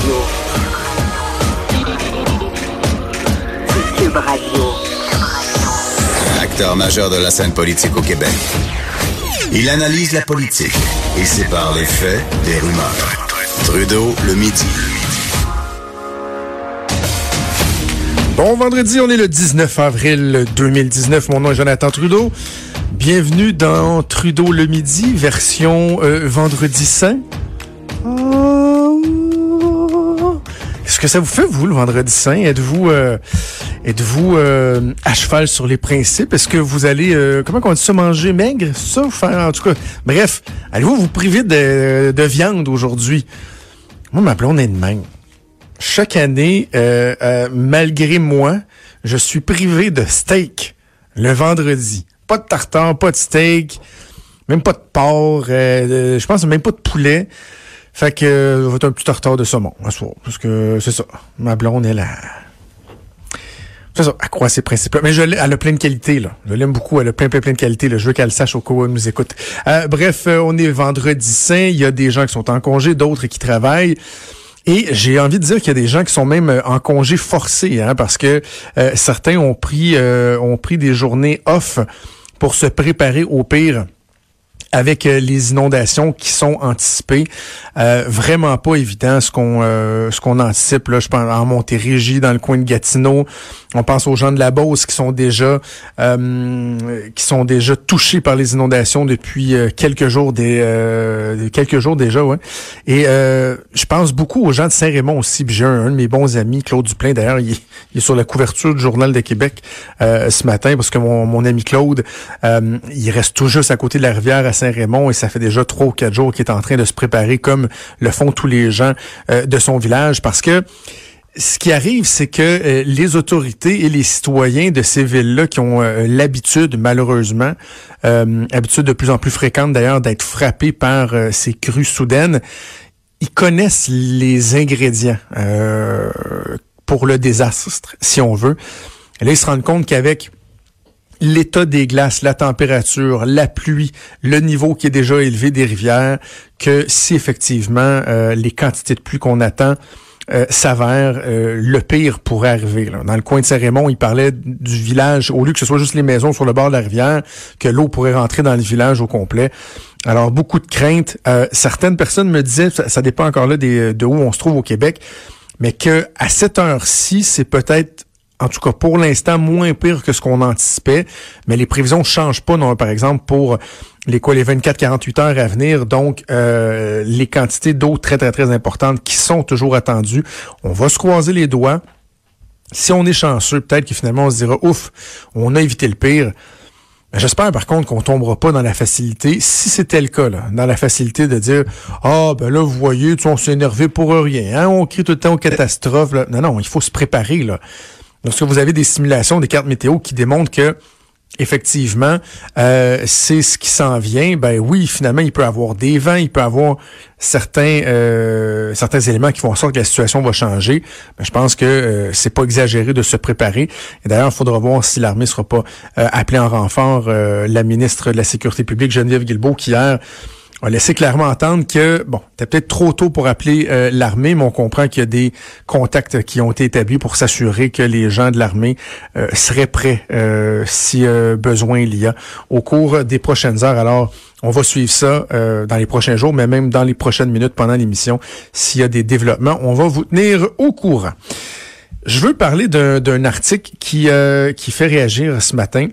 Radio. Cube Radio. Acteur majeur de la scène politique au Québec. Il analyse la politique et sépare les faits des rumeurs. Trudeau le midi. Bon vendredi, on est le 19 avril 2019. Mon nom est Jonathan Trudeau. Bienvenue dans Trudeau le midi, version euh, vendredi saint. Que ça vous fait, vous, le vendredi saint? Êtes-vous euh, êtes-vous euh, à cheval sur les principes? Est-ce que vous allez, euh, comment on dit ça, manger maigre? Ça, vous faire, en tout cas, bref, allez-vous vous priver de, de viande aujourd'hui? Moi, ma blonde est de même. Chaque année, euh, malgré moi, je suis privé de steak le vendredi. Pas de tartare, pas de steak, même pas de porc, je pense même pas de poulet. Fait que euh, va être un petit tartare de saumon un soir. Parce que c'est ça. Ma blonde, elle a. C'est ça, croit ses principes. Mais je elle a plein de qualités, là. Je l'aime beaucoup. Elle a plein, plein, plein de qualités. Là. Je veux qu'elle le sache au cas où elle nous écoute. Euh, bref, euh, on est vendredi saint. Il y a des gens qui sont en congé, d'autres qui travaillent. Et j'ai envie de dire qu'il y a des gens qui sont même euh, en congé forcé, hein, parce que euh, certains ont pris, euh, ont pris des journées off pour se préparer au pire avec euh, les inondations qui sont anticipées. Euh, vraiment pas évident ce qu'on euh, ce qu'on anticipe. Là, je pense en Montérégie, dans le coin de Gatineau. On pense aux gens de la Beauce qui sont déjà euh, qui sont déjà touchés par les inondations depuis euh, quelques jours des euh, quelques jours déjà, ouais. Et je pense beaucoup aux gens de Saint-Raymond aussi. J'ai un, de mes bons amis, Claude Duplain, d'ailleurs, il, est- il est sur la couverture du Journal de Québec ce matin parce que mon, mon ami Claude, il reste tout juste à côté de la rivière à Et ça fait déjà trois ou quatre jours qu'il est en train de se préparer comme le font tous les gens euh, de son village parce que ce qui arrive, c'est que euh, les autorités et les citoyens de ces villes-là qui ont euh, l'habitude, malheureusement, habitude de plus en plus fréquente d'ailleurs, d'être frappés par ces crues soudaines, ils connaissent les ingrédients pour le désastre, si on veut. Et là, ils se rendent compte qu'avec l'état des glaces, la température, la pluie, le niveau qui est déjà élevé des rivières, que si effectivement euh, les quantités de pluie qu'on attend euh, s'avèrent, euh, le pire pourrait arriver. là. Dans le coin de Saint-Raymond, il parlait du village, au lieu que ce soit juste les maisons sur le bord de la rivière, que l'eau pourrait rentrer dans le village au complet. Alors, beaucoup de craintes. Certaines personnes me disaient, ça, dépend encore là de où on se trouve au Québec, mais que à cette heure-ci, c'est peut-être en tout cas pour l'instant moins pire que ce qu'on anticipait, mais les prévisions changent pas non par exemple pour les quoi les 24-48 heures à venir, donc euh, les quantités d'eau très très très importantes qui sont toujours attendues. On va se croiser les doigts. Si on est chanceux, peut-être que finalement on se dira ouf, on a évité le pire. J'espère par contre qu'on tombera pas dans la facilité, si c'était le cas, là, dans la facilité de dire Ah ben là, vous voyez, on s'est énervé pour rien, hein, on crie tout le temps aux catastrophes. Là. Non, non, il faut se préparer. Là. Lorsque vous avez des simulations, des cartes météo qui démontrent que effectivement, euh, c'est ce qui s'en vient. Ben oui, finalement, il peut avoir des vents, il peut avoir certains euh, certains éléments qui font en sorte que la situation va changer. Ben, je pense que euh, c'est pas exagéré de se préparer. Et d'ailleurs, il faudra voir si l'armée sera pas euh, appelée en renfort. Euh, la ministre de la Sécurité publique, Geneviève Guilbeault, qui hier a laissé clairement entendre que, bon, c'était peut-être trop tôt pour appeler euh, l'armée, mais on comprend qu'il y a des contacts qui ont été établis pour s'assurer que les gens de l'armée euh, seraient prêts euh, si euh, besoin il y a au cours des prochaines heures. Alors, on va suivre ça dans les prochains jours, mais même dans les prochaines minutes pendant l'émission, s'il y a des développements, on va vous tenir au courant. Je veux parler d'un article qui, qui fait réagir ce matin.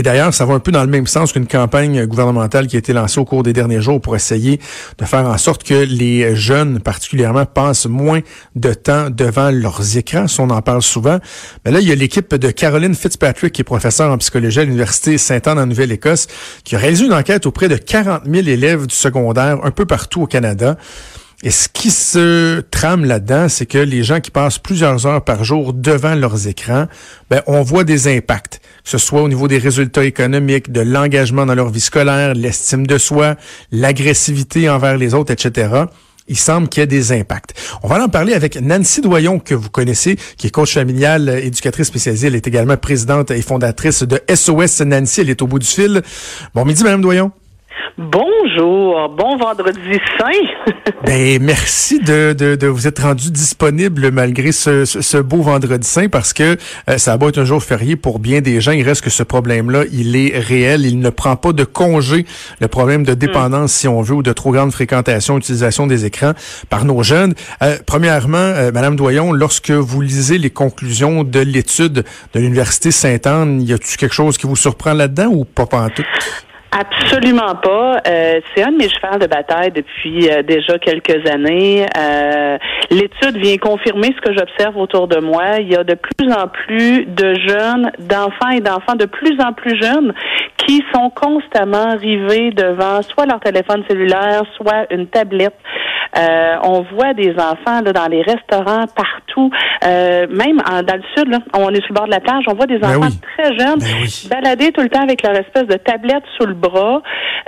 Et d'ailleurs, ça va un peu dans le même sens qu'une campagne gouvernementale qui a été lancée au cours des derniers jours pour essayer de faire en sorte que les jeunes, particulièrement, passent moins de temps devant leurs écrans. On en parle souvent. Mais là, il y a l'équipe de Caroline Fitzpatrick, qui est professeure en psychologie à l'Université Sainte-Anne en Nouvelle-Écosse, qui a réalisé une enquête auprès de 40 000 élèves du secondaire un peu partout au Canada. Et ce qui se trame là-dedans, c'est que les gens qui passent plusieurs heures par jour devant leurs écrans, ben, on voit des impacts, ce soit au niveau des résultats économiques, de l'engagement dans leur vie scolaire, l'estime de soi, l'agressivité envers les autres, etc. Il semble qu'il y ait des impacts. On va en parler avec Nancy Doyon, que vous connaissez, qui est coach familiale, euh, éducatrice spécialisée. Elle est également présidente et fondatrice de SOS Nancy. Elle est au bout du fil. Bon midi, Madame Doyon. Bonjour, bon vendredi saint. ben merci de, vous être rendu disponible malgré ce, beau vendredi saint parce que euh, ça va être un jour férié pour bien des gens. Il reste que ce problème-là, il est réel. Il ne prend pas de congé le problème de dépendance, si on veut, ou de trop grande fréquentation, utilisation des écrans par nos jeunes. Euh, premièrement, euh, Madame Doyon, lorsque vous lisez les conclusions de l'étude de l'Université Sainte-Anne, y a-t-il quelque chose qui vous surprend là-dedans ou pas, tout? Absolument pas. Euh, c'est un de mes chevals de bataille depuis euh, déjà quelques années. Euh, l'étude vient confirmer ce que j'observe autour de moi. Il y a de plus en plus de jeunes, d'enfants et d'enfants de plus en plus jeunes qui sont constamment rivés devant soit leur téléphone cellulaire, soit une tablette. On voit des enfants là, dans les restaurants partout, même dans le sud. Là, on est sur le bord de la plage, on voit des ben enfants très jeunes ben balader tout le temps avec leur espèce de tablette sous le bras.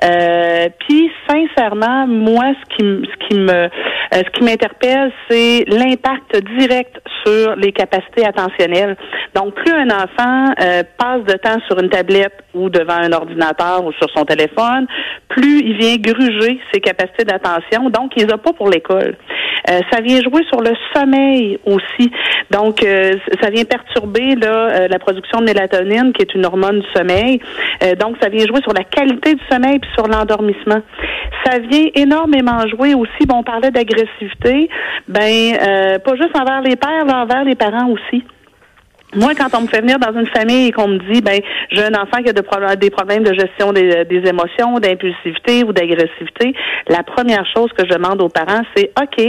Euh, puis sincèrement, moi, ce qui, ce qui me, euh, ce qui m'interpelle, c'est l'impact direct sur les capacités attentionnelles. Donc, plus un enfant euh, passe de temps sur une tablette ou devant un ordinateur ou sur son téléphone, plus il vient gruger ses capacités d'attention. Donc, il les a pour l'école. ça vient jouer sur le sommeil aussi. Donc, ça vient perturber là, la production de mélatonine, qui est une hormone du sommeil. donc, ça vient jouer sur la qualité du sommeil puis sur l'endormissement. Ça vient énormément jouer aussi. Bon, on parlait d'agressivité. Ben, euh, pas juste envers les pères, mais envers les parents aussi. Moi, quand on me fait venir dans une famille et qu'on me dit, ben, j'ai un enfant qui a des problèmes de gestion des, émotions, d'impulsivité ou d'agressivité, la première chose que je demande aux parents, c'est, OK,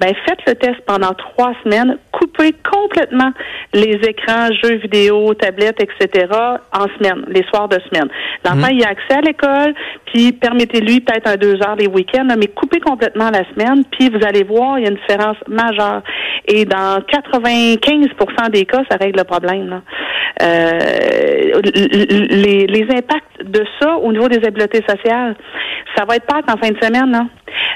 ben, faites le test pendant trois semaines, coupez complètement les écrans, jeux vidéo, tablettes, etc. en semaine, les soirs de semaine. L'enfant, mmh. il a accès à l'école, puis permettez-lui peut-être un deux heures les week-ends, mais coupez complètement la semaine, puis vous allez voir, il y a une différence majeure. Et dans 95% des cas, ça règle problème. Euh, les, les impacts de ça au niveau des habiletés sociales, ça va être pas en fin de semaine. Là.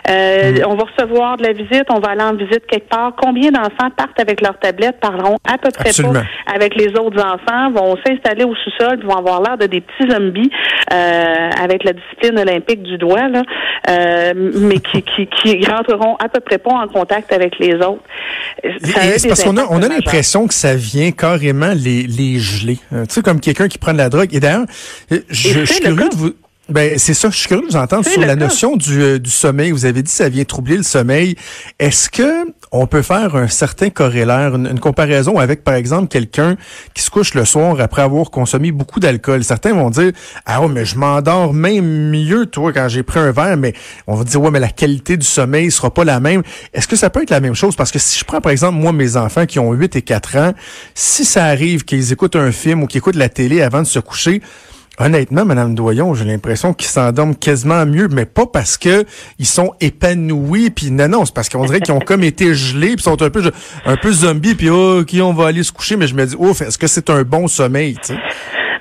Euh, mm. On va recevoir de la visite, on va aller en visite quelque part. Combien d'enfants partent avec leur tablette, parleront à peu près pas avec les autres enfants, vont s'installer au sous-sol, vont avoir l'air de des petits zombies euh, avec la discipline olympique du doigt, là, euh, mais qui, qui, qui rentreront à peu près pas en contact avec les autres. C'est parce qu'on a, on a l'impression que ça vient carrément les, les geler. tu sais, comme quelqu'un qui prend de la drogue. Et d'ailleurs, je, je suis curieux de vous... Ben c'est ça. Je suis curieux de vous entendre sur la notion du, euh, du sommeil. Vous avez dit que ça vient troubler le sommeil. Est-ce que on peut faire un certain corrélaire, une, comparaison avec, par exemple, quelqu'un qui se couche le soir après avoir consommé beaucoup d'alcool? Certains vont dire ah ouais mais je m'endors même mieux toi quand j'ai pris un verre, mais on va dire ouais mais la qualité du sommeil sera pas la même. Est-ce que ça peut être la même chose? Parce que si je prends par exemple moi mes enfants qui ont 8 et 4 ans, si ça arrive qu'ils écoutent un film ou qu'ils écoutent la télé avant de se coucher Honnêtement, Madame Doyon, j'ai l'impression qu'ils s'endorment quasiment mieux, mais pas parce que ils sont épanouis, puis non, non, c'est parce qu'on dirait qu'ils ont comme été gelés, puis sont un peu un peu zombies, puis oh, qui on va aller se coucher, mais je me dis, ouf, est-ce que c'est un bon sommeil, tu?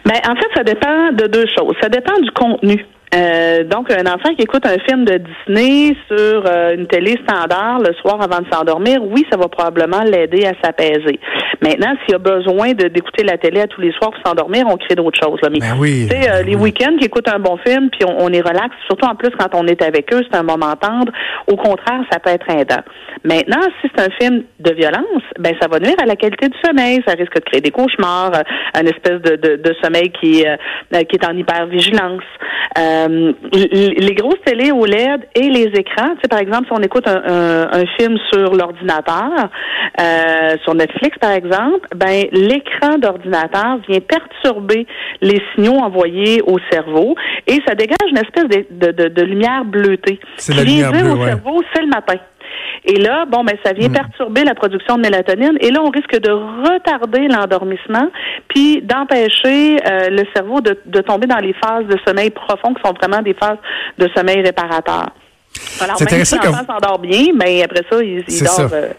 Ben, en fait, ça dépend de deux choses. Ça dépend du contenu. Euh, donc, un enfant qui écoute un film de Disney sur euh, une télé standard le soir avant de s'endormir, oui, ça va probablement l'aider à s'apaiser. Maintenant, s'il a besoin d'écouter la télé à tous les soirs pour s'endormir, on crée d'autres choses. Là. Mais, ben oui. Tu sais, euh, les week-ends qui écoutent un bon film, puis on, est relax, surtout en plus quand on est avec eux, c'est un moment tendre. Au contraire, ça peut être aidant. Maintenant, si c'est un film de violence, ben ça va nuire à la qualité du sommeil. Ça risque de créer des cauchemars, un espèce de, de, de sommeil qui, qui est en hypervigilance. Euh, les grosses télé OLED et les écrans, tu sais, par exemple, si on écoute un, film sur l'ordinateur, euh, sur Netflix par exemple, ben l'écran d'ordinateur vient perturber les signaux envoyés au cerveau et ça dégage une espèce de, de, de, lumière bleutée. C'est la lumière bleue, au cerveau, c'est le matin. Et là, bon, ben, ça vient mm. perturber la production de mélatonine. Et là, on risque de retarder l'endormissement, puis d'empêcher euh, le cerveau de, de, tomber dans les phases de sommeil profond, qui sont vraiment des phases de sommeil réparateur. Alors, intéressant si l'enfant s'endort bien, mais après ça, il, il dort. Euh,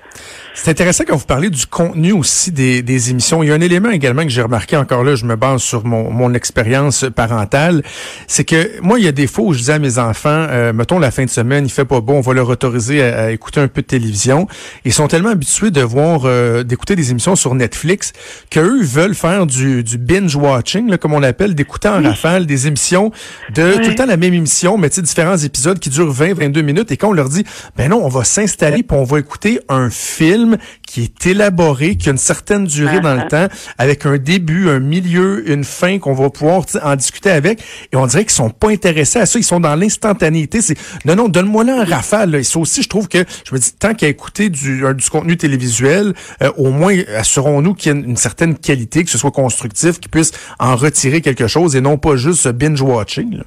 C'est intéressant quand vous parlez du contenu aussi des, des émissions. Il y a un élément également que j'ai remarqué encore là, je me base sur mon, mon expérience parentale, c'est que moi, il y a des fois où je disais à mes enfants, euh, mettons la fin de semaine, il fait pas bon, on va leur autoriser à, écouter un peu de télévision. Ils sont tellement habitués de voir, euh, d'écouter des émissions sur Netflix qu'eux veulent faire du, du binge-watching, comme on l'appelle, d'écouter en rafale des émissions de tout le temps la même émission, mais différents épisodes qui durent 20, 22 minutes. Et quand on leur dit, ben non, on va s'installer puis on va écouter un film qui est élaboré, qui a une certaine durée dans le temps, avec un début, un milieu, une fin qu'on va pouvoir en discuter avec. Et on dirait qu'ils sont pas intéressés à ça. Ils sont dans l'instantanéité. C'est non, non, donne-moi là un rafale. Là. ça aussi, je trouve que je me dis tant qu'à écouter du, du contenu télévisuel, euh, au moins assurons-nous qu'il y ait une, certaine qualité, que ce soit constructif, qu'ils puisse en retirer quelque chose et non pas juste binge watching.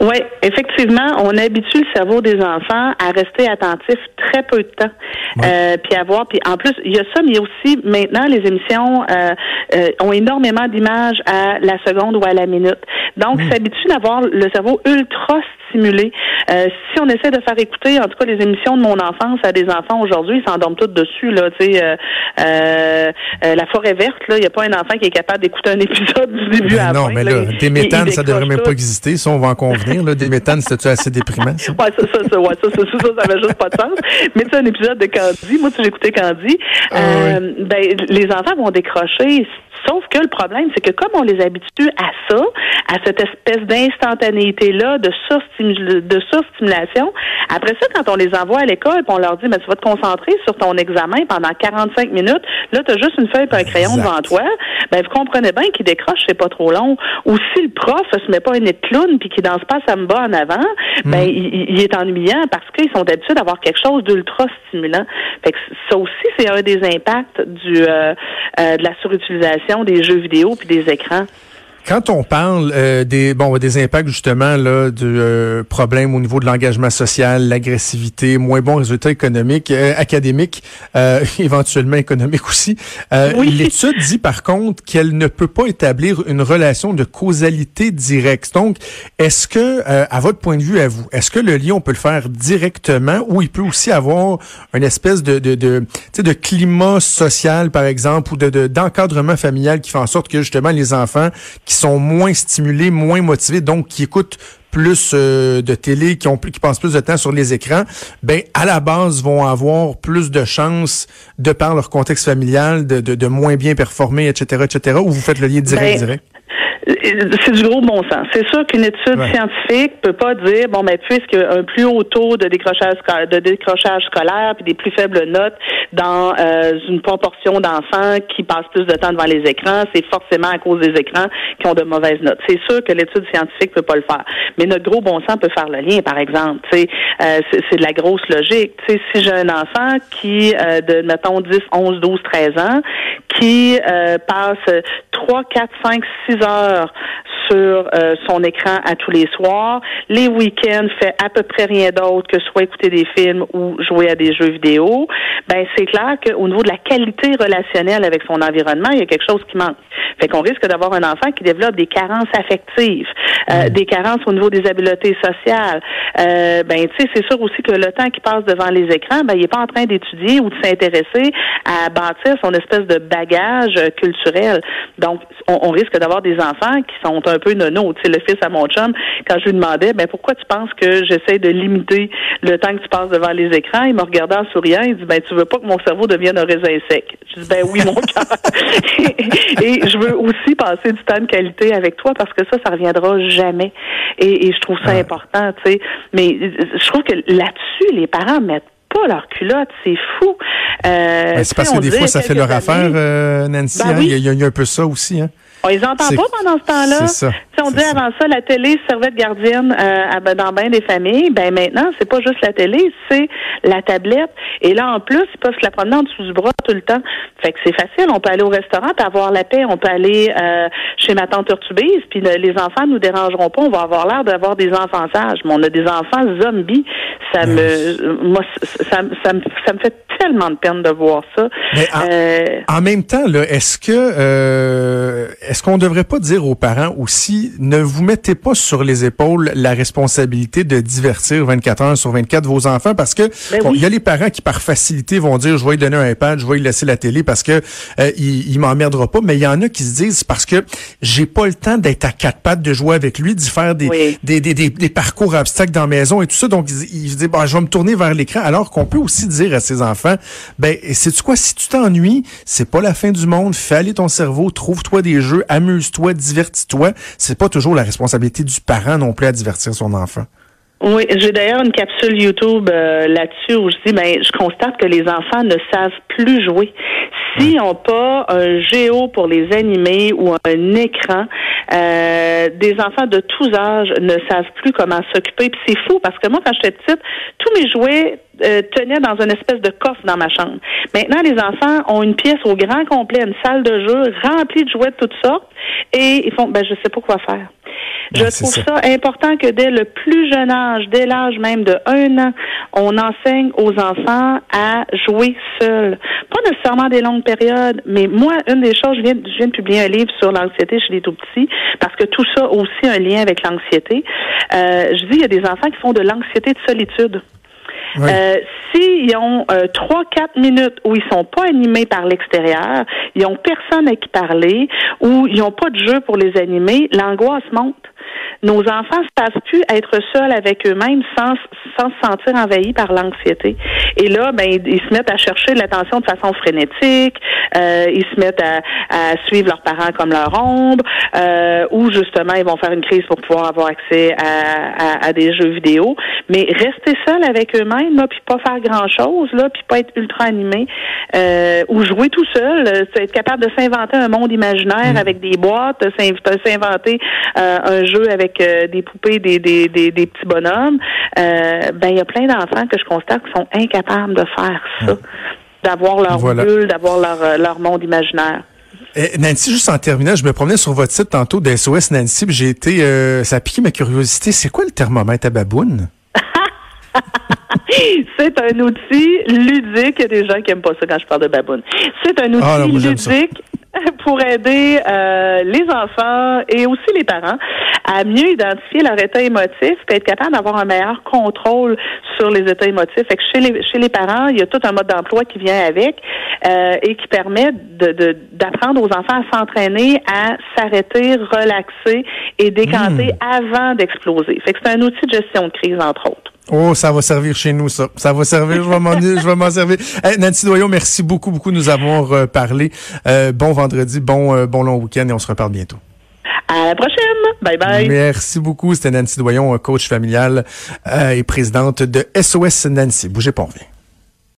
Oui, effectivement, on habitue le cerveau des enfants à rester attentif très peu de temps, euh, puis à voir. Puis en plus, il y a ça, mais il y a aussi maintenant les émissions euh, euh, ont énormément d'images à la seconde ou à la minute. Donc, mmh. s'habitue d'avoir le cerveau ultra Euh, si on essaie de faire écouter, en tout cas, les émissions de mon enfance à des enfants aujourd'hui, ils s'endorment tous dessus. Là, tu sais, la forêt verte, là, il n'y a pas un enfant qui est capable d'écouter un épisode du début à la non, mais là, des méthanes, ça devrait même pas exister. Ça, on va en convenir. Là, des méthanes, c'était assez déprimant. Ça? Ouais, ça, ça, ça, ouais, ça, ça, ça, ça, avait juste pas de sens. Mais c'est un épisode de Candy. Moi, si j'écoutais Candy, ah euh, ben, les enfants vont décrocher Sauf que le problème, c'est que comme on les habitue à ça, à cette espèce d'instantanéité-là, de surstimulation, après ça, quand on les envoie à l'école, on leur dit, mais tu vas te concentrer sur ton examen pendant 45 minutes, là, tu as juste une feuille et un crayon devant toi, ben, vous comprenez bien qu'il décroche, c'est pas trop long. Ou si le prof se met pas une nez clown puis qu'il danse pas samba en avant, ben, hmm. il, est ennuyant parce qu'ils sont habitués d'avoir quelque chose d'ultra stimulant. Fait que ça aussi, c'est un des impacts du, euh, euh, de la surutilisation des jeux vidéo puis des écrans. Quand on parle euh, des bon des impacts justement là de euh, problèmes au niveau de l'engagement social, l'agressivité, moins bons résultats économiques, euh, académiques, éventuellement économiques aussi. L'étude dit par contre qu'elle ne peut pas établir une relation de causalité directe. Donc, est-ce que à votre point de vue à vous, est-ce que le lien on peut le faire directement ou il peut aussi avoir une espèce de de de, de climat social par exemple ou de d'encadrement familial qui fait en sorte que justement les enfants qui sont moins stimulés, moins motivés, donc qui écoutent plus euh, de télé, qui ont qui passent plus de temps sur les écrans, ben à la base vont avoir plus de chances de par leur contexte familial de, de, de moins bien performer, etc., etc. Ou vous faites le lien direct, ben, direct? C'est du gros bon sens. C'est sûr qu'une étude scientifique peut pas dire bon ben puisque un plus haut taux de décrochage de décrochage scolaire puis des plus faibles notes dans euh, une proportion d'enfants qui passent plus de temps devant les écrans, c'est forcément à cause des écrans qui ont de mauvaises notes. C'est sûr que l'étude scientifique peut pas le faire, mais notre gros bon sens peut faire le lien. Par exemple, euh, c'est de la grosse logique. sais, si j'ai un enfant qui euh, de mettons 10, 11, 12, 13 ans qui euh, passe 3, 4, 5, 6 heures sur euh, son écran à tous les soirs. Les week-ends, fait à peu près rien d'autre que soit écouter des films ou jouer à des jeux vidéo. Ben c'est clair qu'au niveau de la qualité relationnelle avec son environnement, il y a quelque chose qui manque. Fait qu'on risque d'avoir un enfant qui développe des carences affectives, euh, mm. des carences au niveau des habiletés sociales. Euh, ben tu sais, c'est sûr aussi que le temps qu'il passe devant les écrans, ben il est pas en train d'étudier ou de s'intéresser à bâtir son espèce de bagage culturel. Donc on, on risque d'avoir des enfants qui sont un peu nono. Tu sais, le fils à mon chum, quand je lui demandais, ben pourquoi tu penses que j'essaie de limiter le temps que tu passes devant les écrans, il me regardait en souriant, il dit, ben tu veux pas que mon cerveau devienne un raisin sec? Je dis, ben oui, mon cœur. et, je veux aussi passer du temps de qualité avec toi parce que ça, ça reviendra jamais. Et, je trouve ça important, tu sais. Mais je trouve que là-dessus, les parents mettent pas leur culotte, c'est fou. Euh, ben, c'est parce que des fois, ça fait leur affaire, euh, Nancy. Ben hein. il, y a, il, y a, un peu ça aussi. Hein? On les entend pas pendant ce temps-là. Si on dit avant ça, la télé servait de gardienne euh, dans bien des familles, ben maintenant, c'est pas juste la télé, c'est la tablette. Et là, en plus, ils peuvent se la promener en dessous du bras tout le temps. Fait que c'est facile. On peut aller au restaurant avoir la paix. On peut aller euh, chez ma tante Urtubise, puis les enfants nous dérangeront pas. On va avoir l'air d'avoir des enfants sages. Mais on a des enfants zombies. Ça me, moi, ça, ça, me, ça me fait tellement de peine de voir ça. Mais en, Euh, en même temps, là, est-ce que euh, est-ce qu'on devrait pas dire aux parents aussi, ne vous mettez pas sur les épaules la responsabilité de divertir 24 heures sur 24 vos enfants parce que Ben bon, oui. il y a les parents qui par facilité vont dire je vais lui donner un iPad, je vais lui laisser la télé parce que euh, il, il m'emmerdera pas, mais il y en a qui se disent parce que j'ai pas le temps d'être à quatre pattes de jouer avec lui, d'y faire des, Oui. des, des, des, des parcours obstacles dans la maison et tout ça. Donc, il, il se dit, bah, je vais me tourner vers l'écran. Alors qu'on peut aussi dire à ses enfants, ben, sais-tu quoi, si tu t'ennuies, c'est pas la fin du monde. Fais aller ton cerveau, trouve-toi des jeux, amuse-toi, divertis-toi. C'est pas toujours la responsabilité du parent non plus à divertir son enfant. Oui, j'ai d'ailleurs une capsule YouTube euh, là-dessus où je dis, ben, je constate que les enfants ne savent plus jouer. S'ils n'ont pas un géo pour les animer ou un écran, euh, des enfants de tous âges ne savent plus comment s'occuper. Puis c'est fou parce que moi, quand j'étais petite, tous mes jouets euh, tenaient dans une espèce de coffre dans ma chambre. Maintenant, les enfants ont une pièce au grand complet, une salle de jeu remplie de jouets de toutes sortes, et ils font, ben, je sais pas quoi faire. Je c'est trouve ça. ça. important que dès le plus jeune âge, dès l'âge même de un an, on enseigne aux enfants à jouer seuls. Pas nécessairement des longues périodes, mais moi, une des choses, je viens, je viens de publier un livre sur l'anxiété chez les tout-petits, parce que tout ça a aussi un lien avec l'anxiété. Euh, je dis, il y a des enfants qui font de l'anxiété de solitude. Euh, S'ils ont euh, trois, quatre minutes où ils sont pas animés par l'extérieur, ils ont personne à qui parler, ou ils n'ont pas de jeu pour les animer, l'angoisse monte. Nos enfants ne savent plus être seuls avec eux-mêmes sans, sans se sentir envahis par l'anxiété. Et là, ben, ils, ils se mettent à chercher l'attention de façon frénétique, euh, ils se mettent à, à suivre leurs parents comme leur ombre, euh, ou justement, ils vont faire une crise pour pouvoir avoir accès à, à, à des jeux vidéo. Mais rester seul avec eux-mêmes, là, puis pas faire grand-chose, là, puis pas être ultra animé, euh, ou jouer tout seul, euh, être capable de s'inventer un monde imaginaire avec des boîtes, s'inventer euh, un jeu avec euh, des poupées, des, des, des, des petits bonhommes. Euh, ben, il y a plein d'enfants que je constate qui sont incapables de faire ça, d'avoir leur Voilà. bulle, d'avoir leur, euh, leur monde imaginaire. Eh, Nancy, juste en terminant, je me promenais sur votre site tantôt d'SOS Nancy, puis j'ai été, euh, ça a piqué ma curiosité. C'est quoi le thermomètre à baboune? C'est un outil ludique. Il y a des gens qui aiment pas ça quand je parle de baboune. C'est un outil Ah, non, ça. ludique pour aider euh, les enfants et aussi les parents à mieux identifier leur état émotif et être capable d'avoir un meilleur contrôle sur les états émotifs. Fait que chez les, chez les parents, il y a tout un mode d'emploi qui vient avec euh, et qui permet de- de- d'apprendre aux enfants à s'entraîner à s'arrêter, relaxer et décanter Hmm. avant d'exploser. Fait que c'est un outil de gestion de crise, entre autres. Oh, ça va servir chez nous, ça. Ça va servir, je vais m'en, je vais m'en servir. Nancy Doyon, merci beaucoup, beaucoup de nous avoir euh, parlé. Euh, bon vendredi, bon, euh, bon long week-end et on se reparle bientôt. À la prochaine. Bye bye. Merci beaucoup. C'était Nancy Doyon, coach familiale euh, et présidente de SOS Nancy. Bougez pas, on revient.